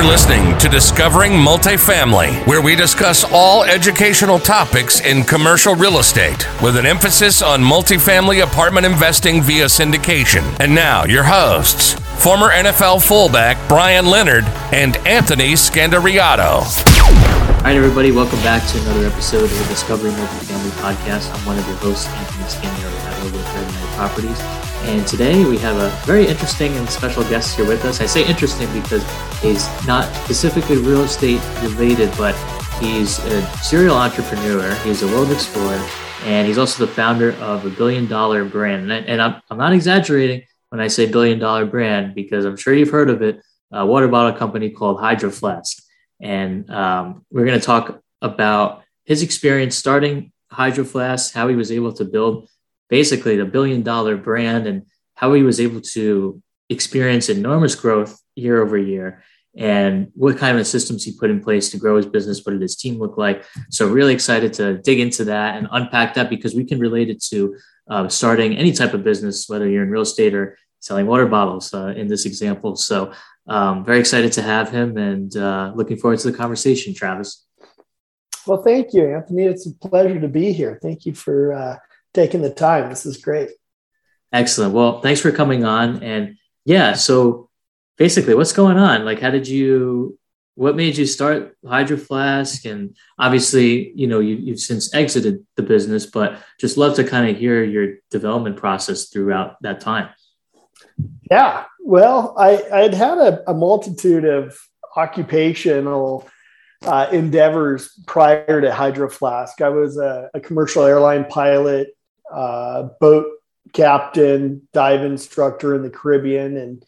You're listening to Discovering Multifamily, where we discuss all educational topics in commercial real estate with an emphasis on multifamily apartment investing via syndication. And now, your hosts, former NFL fullback Brian Leonard and Anthony Scandariato. All right, everybody, welcome back to another episode of the Discovering Multifamily podcast. I'm one of your hosts, Anthony Scandariato with Red Properties. And today we have a very interesting and special guest here with us. I say interesting because he's not specifically real estate related, but he's a serial entrepreneur, he's a world explorer, and he's also the founder of a billion dollar brand. And, I, I'm not exaggerating when I say billion dollar brand because I'm sure you've heard of it, a water bottle company called Hydro Flask. And um, we're going to talk about his experience starting Hydro Flask, how he was able to build basically the billion dollar brand and how he was able to experience enormous growth year over year and what kind of systems he put in place to grow his business what did his team look like. So really excited to dig into that and unpack that because we can relate it to uh, starting any type of business whether you're in real estate or selling water bottles uh, in this example. So um, very excited to have him and uh, looking forward to the conversation travis. Well thank you anthony. It's a pleasure to be here. Thank you for uh, taking the time. This is great. Excellent. Well, thanks for coming on. And yeah, so basically, what's going on? Like, how did you? What made you start Hydro Flask? And obviously, you know, you, you've since exited the business, but just love to kind of hear your development process throughout that time. Yeah, well, I I'd had a, a multitude of occupational uh, endeavors prior to Hydro Flask. I was a, a commercial airline pilot uh, boat captain, dive instructor in the Caribbean, and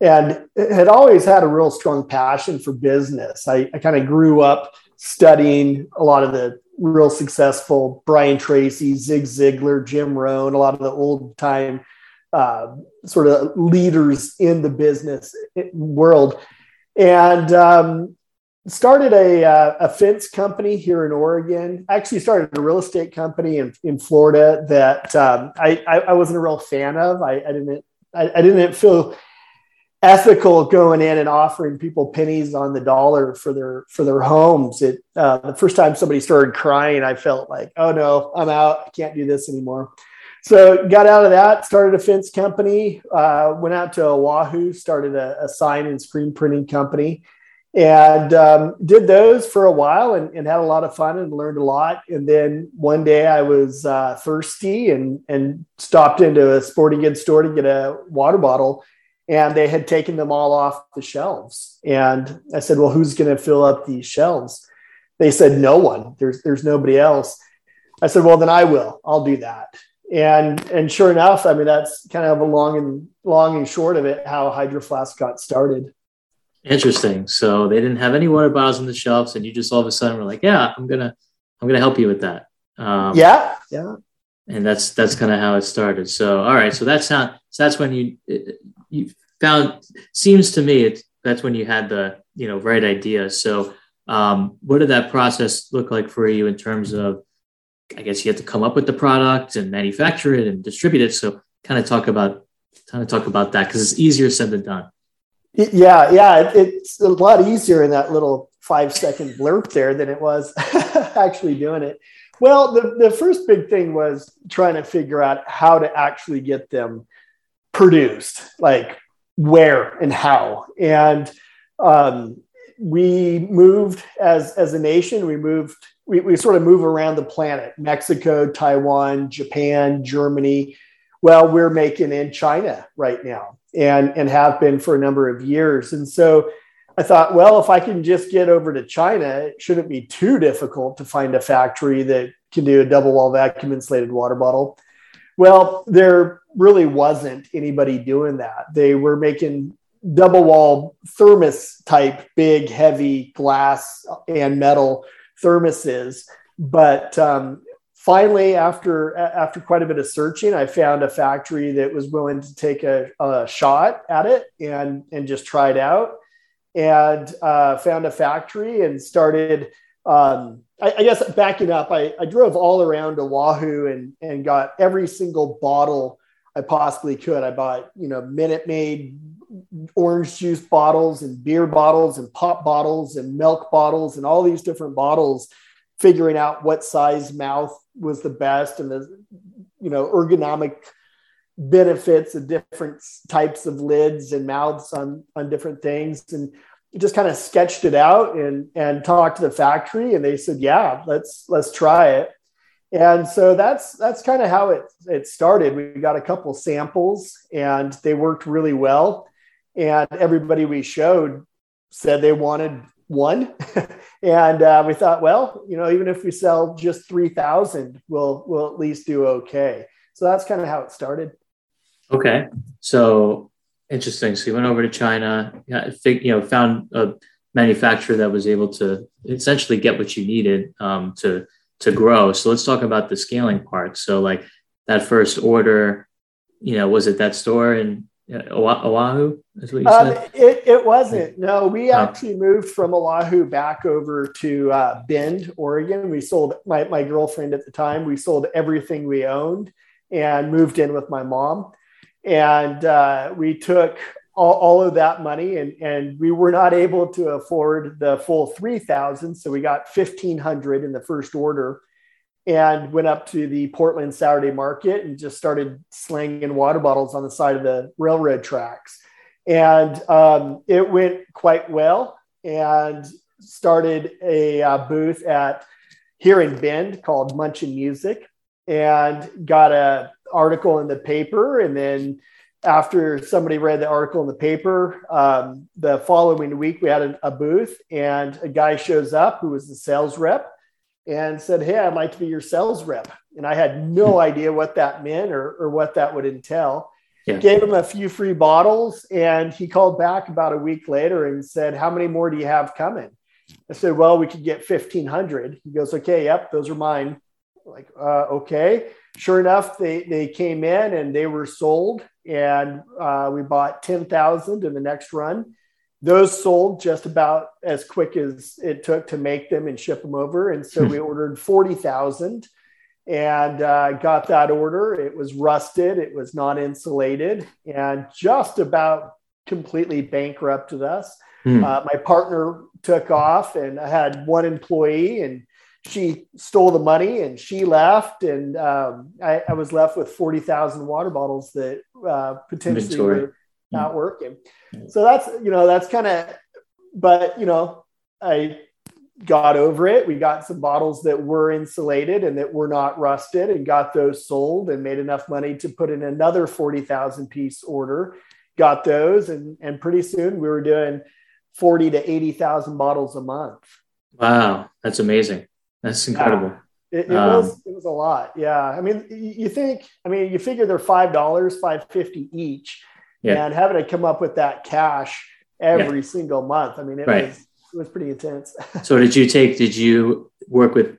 and had always had a real strong passion for business. I, I kind of grew up studying a lot of the real successful Brian Tracy, Zig Ziglar, Jim Rohn, a lot of the old time uh, sort of leaders in the business world. And um, started a, uh, a fence company here in Oregon. Actually started a real estate company in, in Florida that um, I, I, I, wasn't a real fan of. I, I didn't I, I, didn't feel ethical going in and offering people pennies on the dollar for their for their homes. It uh, the first time somebody started crying, I felt like, oh no, I'm out. I can't do this anymore. So got out of that, started a fence company, uh, went out to Oahu, started a, a sign and screen printing company and um, did those for a while and, and, had a lot of fun and learned a lot. And then one day I was uh, thirsty and, and stopped into a sporting goods store to get a water bottle. And they had taken them all off the shelves. And I said, Well, who's going to fill up these shelves? They said, No one. There's, there's nobody else. I said, Well, then I will. I'll do that. And and sure enough, I mean that's kind of a long and long and short of it how Hydro Flask got started. Interesting. So they didn't have any water bottles on the shelves, and you just all of a sudden were like, "Yeah, I'm gonna, I'm gonna help you with that." Um, yeah, yeah. And that's that's kind of how it started. So all right, so that's how so that's when you you found seems to me it's that's when you had the you know right idea. So um, what did that process look like for you in terms of? I guess you had to come up with the product and manufacture it and distribute it. So kind of talk about kind of talk about that because it's easier said than done. Yeah, yeah, it, it's a lot easier in that little five second blurb there than it was actually doing it. Well, the, the first big thing was trying to figure out how to actually get them produced, like where and how. And um, we moved as, as a nation, we moved, we, we sort of move around the planet Mexico, Taiwan, Japan, Germany. Well, we're making in China right now and and have been for a number of years. And so I thought, well, if I can just get over to China, it shouldn't be too difficult to find a factory that can do a double wall vacuum insulated water bottle. Well, there really wasn't anybody doing that. They were making double wall thermos type, big, heavy glass and metal thermoses. But um, finally, after after quite a bit of searching, I found a factory that was willing to take a, a shot at it and and just try it out. And uh, found a factory and started. Um, I, I, guess backing up, I, I drove all around Oahu and and got every single bottle I possibly could. I bought, you know, Minute Maid orange juice bottles and beer bottles and pop bottles and milk bottles and all these different bottles, figuring out what size mouth was the best and the, you know, ergonomic benefits of different types of lids and mouths on on different things. And just kind of sketched it out and and talked to the factory and they said yeah let's let's try it. And so that's that's kind of how it it started. We got a couple samples and they worked really well. And everybody we showed said they wanted one and uh, we thought well you know even if we sell just 3000 we'll we'll at least do okay. So that's kind of how it started. Okay. So interesting. So you went over to china. You know found a manufacturer that was able to essentially get what you needed um, to to grow. So let's talk about the scaling part. So like that first order, you know, was it that store in Oahu? Is what you um, said? It, it wasn't. No, we oh. actually moved from Oahu back over to uh, Bend, Oregon. We sold my, my girlfriend at the time. We sold everything we owned and moved in with my mom. And uh, we took all, all of that money and, and we were not able to afford the full 3000 so we got 1500 in the first order and went up to the portland saturday market and just started slinging water bottles on the side of the railroad tracks. And um, it went quite well and started a uh, booth at here in bend called munchin music and got a article in the paper. And then after somebody read the article in the paper, um, the following week we had a, a, booth and a guy shows up who was the sales rep and said, Hey, I'd like to be your sales rep. And I had no hmm. idea what that meant or, or what that would entail. Yeah. Gave him a few free bottles and he called back about a week later and said, How many more do you have coming? I said, Well, we could get 1,500. He goes, Okay, yep, those are mine. Like, uh, okay. Sure enough, they, they came in and they were sold and uh, we bought 10,000 in the next run. Those sold just about as quick as it took to make them and ship them over. And so we ordered 40,000 and uh, got that order. It was rusted, it was not insulated, and just about completely bankrupted us. Hmm. Uh, my partner took off, and I had one employee, and she stole the money and she left and um, I, I, was left with 40,000 water bottles that uh, potentially Inventory. were not mm. working. So that's, you know, that's kind of, but, you know, I got over it. We got some bottles that were insulated and that were not rusted and got those sold and made enough money to put in another 40,000 piece order, got those. And, and pretty soon we were doing 40 to 80,000 bottles a month. Wow. That's amazing. That's incredible. Yeah. It, it um, was it was a lot. Yeah. I mean, you think, I mean, you figure they're five dollars, five fifty each. Yeah. And having to come up with that cash every yeah. single month. I mean, it right. was it was pretty intense. so did you take did you work with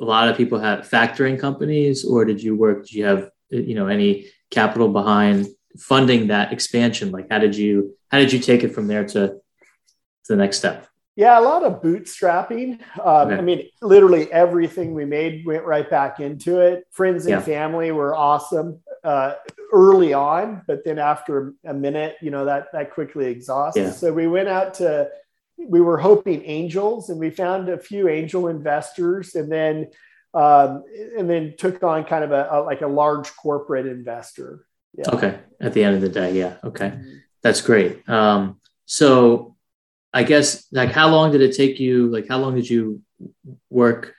a lot of people have factoring companies or did you work did you have you know any capital behind funding that expansion like how did you how did you take it from there to, to the next step yeah, a lot of bootstrapping. Um, okay. I mean, literally everything we made went right back into it. Friends and yeah. family were awesome uh, early on, but then after a minute, you know that that quickly exhausts. Yeah. So we went out to. We were hoping angels, and we found a few angel investors, and then um, and then took on kind of a, a like a large corporate investor. Yeah. Okay. At the end of the day, yeah. Okay, mm-hmm. that's great. Um, so I guess like how long did it take you? Like how long did you work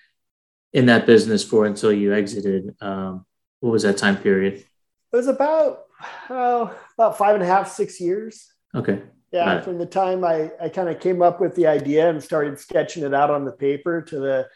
in that business for until you exited? Um, what was that time period? It was about oh, about five and a half, six years. Okay. Yeah, from the time I, I kind of came up with the idea and started sketching it out on the paper to the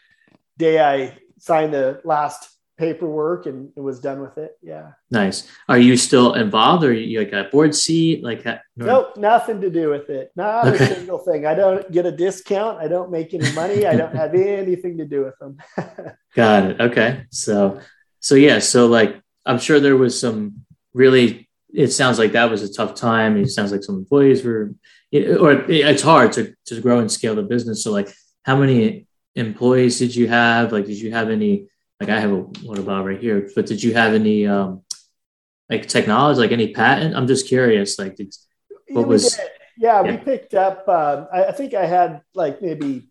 day I signed the last paperwork and it was done with it. Yeah. Nice. Are you still involved or you like a board seat? Like, no. nope, nothing to do with it. Not okay. a single thing. I don't get a discount. I don't make any money. I don't have anything to do with them. Got it. Okay. So, so yeah. So like, I'm sure there was some really, it sounds like that was a tough time. It sounds like some employees were, or it's hard to, to grow and scale the business. So like, how many employees did you have? Like, did you have any, like I have a water about right here, but did you have any um, like technology, like any patent? I'm just curious. Like, what was? Yeah, yeah. we picked up. Um, I, I think I had like maybe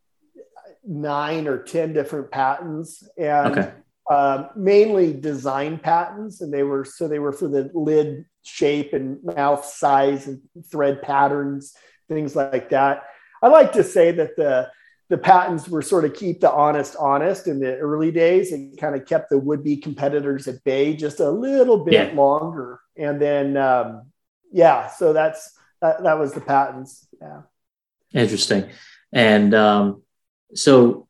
nine or ten different patents, and Okay. Um, mainly design patents, and they were so they were for the lid shape and mouth size and thread patterns, things like that. I like to say that the the patents were sort of keep the honest honest in the early days and kind of kept the would be competitors at bay just a little bit Yeah. longer, and then um, yeah, so that's that, that was the patents. Yeah. Interesting. And um, so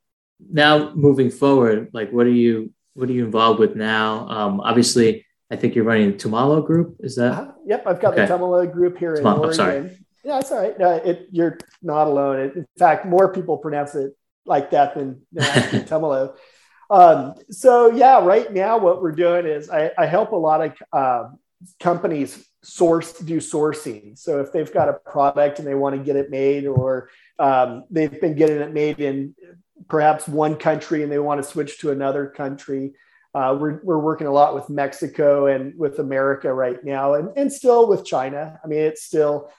now moving forward, like what are you what are you involved with now? Um, obviously, I think you're running the Tumalo group. Is that Uh-huh. Yep, I've got Okay. the Tumalo group here in Tumalo, I'm Oregon. sorry. Yeah, it's all right. No, it, you're not alone. It, in fact, more people pronounce it like that than, than actually Tumalo. Um, so yeah, right now what we're doing is I, I help a lot of um, companies source do sourcing. So if they've got a product and they want to get it made, or um, they've been getting it made in perhaps one country and they want to switch to another country, uh, we're, we're working a lot with Mexico and with America right now, and, and still with China. I mean, it's still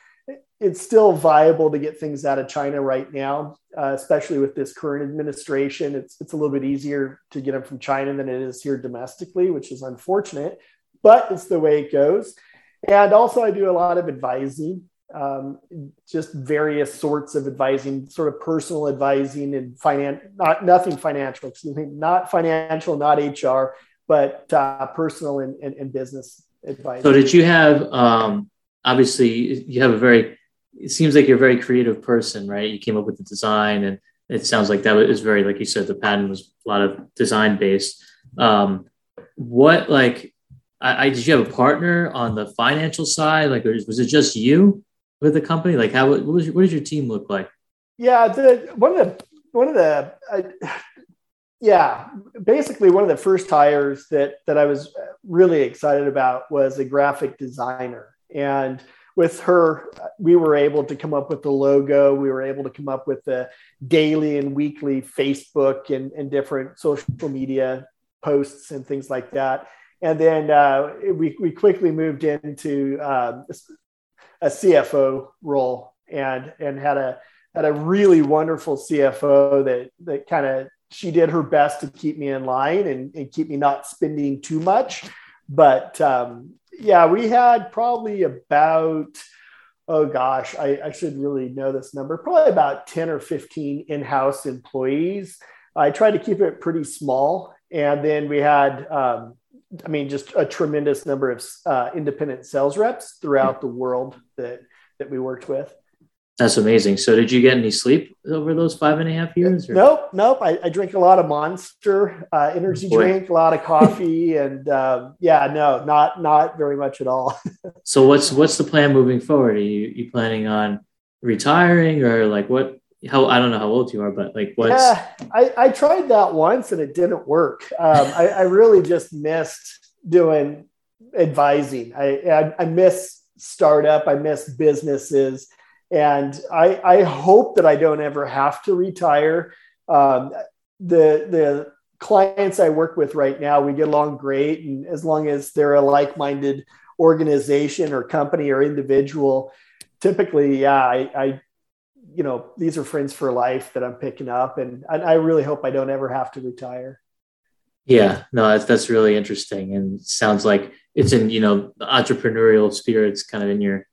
it's still viable to get things out of China right now, uh, especially with this current administration. It's it's a little bit easier to get them from China than it is here domestically, which is unfortunate, but it's the way it goes. And also, I do a lot of advising, um, just various sorts of advising, sort of personal advising and finance, not nothing financial, excuse me, not financial, not HR, but uh, personal and, and, and business advice. so? Did you have um, obviously you have a very it seems like you're a very creative person, right? You came up with the design, and it sounds like that was very like you said the patent was a lot of design based. Um, what like I, I did you have a partner on the financial side? Like was it just you with the company? Like how what was your, what does your team look like? Yeah, the one of the one of the uh, yeah, basically one of the first hires that that I was really excited about was a graphic designer, and with her, we were able to come up with the logo. We were able to come up with the daily and weekly Facebook and, and different social media posts and things like that. And then uh, we, we quickly moved into um, a CFO role and and had a had a really wonderful CFO that that kind of she did her best to keep me in line and, and keep me not spending too much. But um, yeah, we had probably about oh gosh, I, I should really know this number. Probably about ten or fifteen in-house employees. I tried to keep it pretty small, and then we had. Um, I mean, just a tremendous number of uh, independent sales reps throughout the world that that we worked with. That's amazing. So did you get any sleep over those five and a half years? or- Nope, nope. I, I drink a lot of Monster uh, energy Boy. drink, a lot of coffee, and um, yeah, no, not not very much at all. So what's what's the plan moving forward? Are you you planning on retiring or like what? How I don't know how old you are, but like what's Yeah, I, I tried that once and it didn't work. Um, I, I really just missed doing advising. I, I, I miss startup. I miss businesses. And I, I hope that I don't ever have to retire. Um, the, the clients I work with right now, we get along great. And as long as they're a like-minded organization or company or individual, typically, yeah, I, I you know, these are friends for life that I'm picking up, and, and I really hope I don't ever have to retire. yeah no that's that's really interesting and sounds like it's in you know the entrepreneurial spirits kind of in your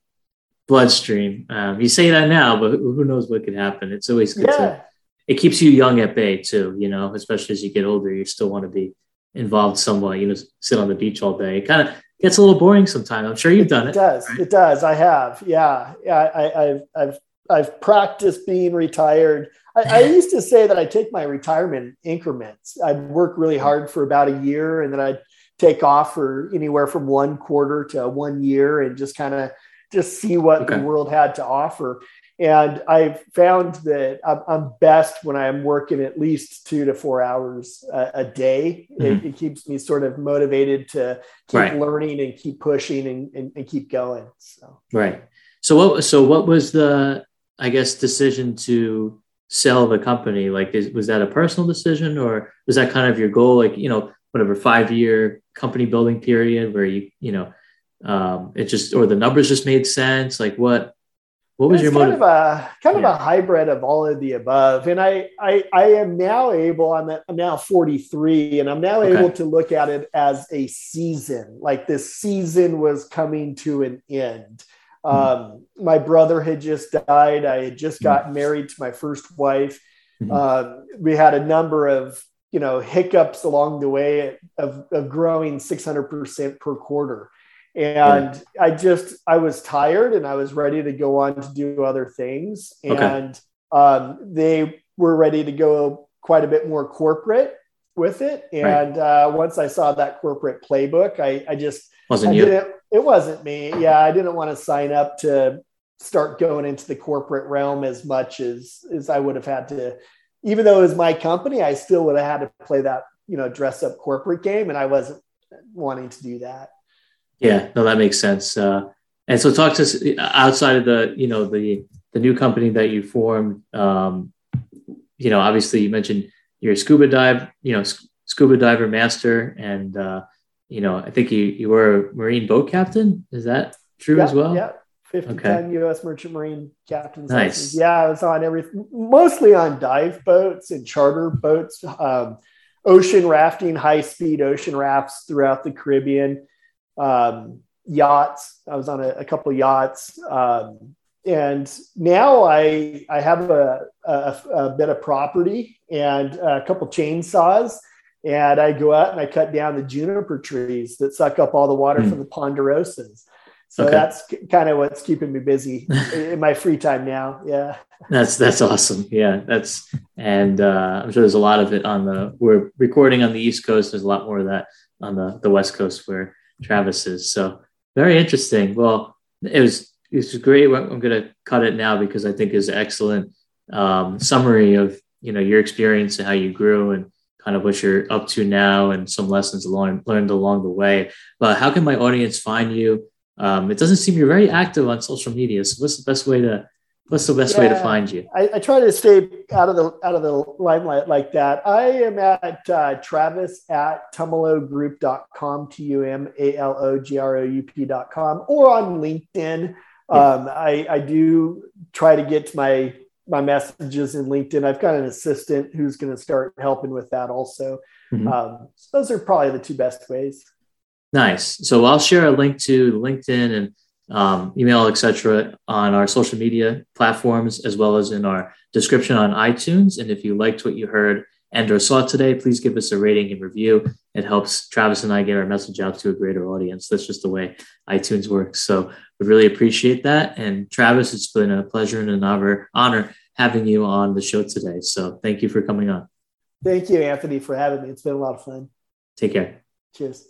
bloodstream. Um, you say that now, but who knows what could happen? It's always good to it keeps you young at bay too, you know, especially as you get older, you still want to be involved somewhat, you know, sit on the beach all day. It kind of gets a little boring sometimes. I'm sure you've done it it. does. right? It does. I have. Yeah, yeah. I, I've I've I've practiced being retired. I, I used to say that I take my retirement increments. I'd work really hard for about a year, and then I'd take off for anywhere from one quarter to one year, and just kind of just see what Okay. the world had to offer. And I've found that I'm, I'm best when I'm working at least two to four hours a, a day. It, mm-hmm. it keeps me sort of motivated to keep Right. learning and keep pushing and, and, and keep going. So. Right. So what, so what was the, I guess, decision to sell the company? Like, is, was that a personal decision or was that kind of your goal? Like, you know, whatever five year company building period where you, you know, um, it just or the numbers just made sense? Like what what was it's your kind motive? of a kind of a hybrid of all of the above, and I I, I am now able. I'm, I'm now 43, and I'm now Okay. able to look at it as a season. Like this season was coming to an end. Um, my brother had just died. I had just gotten married to my first wife. Mhm. Um, we had a number of you know hiccups along the way of, of growing 600% per quarter and i just i was tired and i was ready to go on to do other things Okay. and um, they were ready to go quite a bit more corporate with it and uh, once i saw that corporate playbook i, I just Wasn't I you? it wasn't me yeah i didn't want to sign up to start going into the corporate realm as much as as i would have had to even though it was my company i still would have had to play that you know dress up corporate game and i wasn't wanting to do that Yeah, no, that makes sense. Uh, and so, talk to us outside of the, you know, the the new company that you formed. Um, you know, obviously, you mentioned you're a scuba dive, you know, sc- scuba diver master, and uh, you know, I think you you were a marine boat captain. Is that true yeah, as well? Yeah, 50 Okay. ton U.S. Merchant Marine captain's Nice. license. Yeah, I was on every, mostly on dive boats and charter boats, um, ocean rafting, high speed ocean rafts throughout the Caribbean, um, yachts. I was on a, a couple yachts. Um, and now I I have a, a, a bit of property and a couple chainsaws, and I go out and I cut down the juniper trees that suck up all the water Hmm. from the ponderosas. So Okay. that's kind of what's keeping me busy in my free time now. Yeah. That's that's awesome. Yeah, that's and uh, I'm sure there's a lot of it on the. We're recording on the East Coast. There's a lot more of that on the the West Coast where Travis is. So very interesting. Well, it was it was great. I'm going to cut it now because I think is excellent um, summary of you know your experience and how you grew and kind of what you're up to now and some lessons learned learned along the way. But how can my audience find you? Um, it doesn't seem you're very active on social media. So what's the best way to what's the best way to find you? I, I try to stay out of the out of the limelight like that. I am at uh, Travis at tumalogroup.com, T U M A L O G R O U P.com, or on LinkedIn. Um, I, I do try to get to my my messages in LinkedIn. I've got an assistant who's going to start helping with that also. Mhm. Um, so those are probably the two best ways. Nice. So I'll share a link to LinkedIn and um, email, etc., on our social media platforms as well as in our description on iTunes. And if you liked what you heard and or saw today, please give us a rating and review. It helps Travis and I get our message out to a greater audience. That's just the way iTunes works. So we really appreciate that. And Travis, it's been a pleasure and an honor, honor having you on the show today. So thank you for coming on. Thank you, Anthony, for having me. It's been a lot of fun. Take care. Cheers.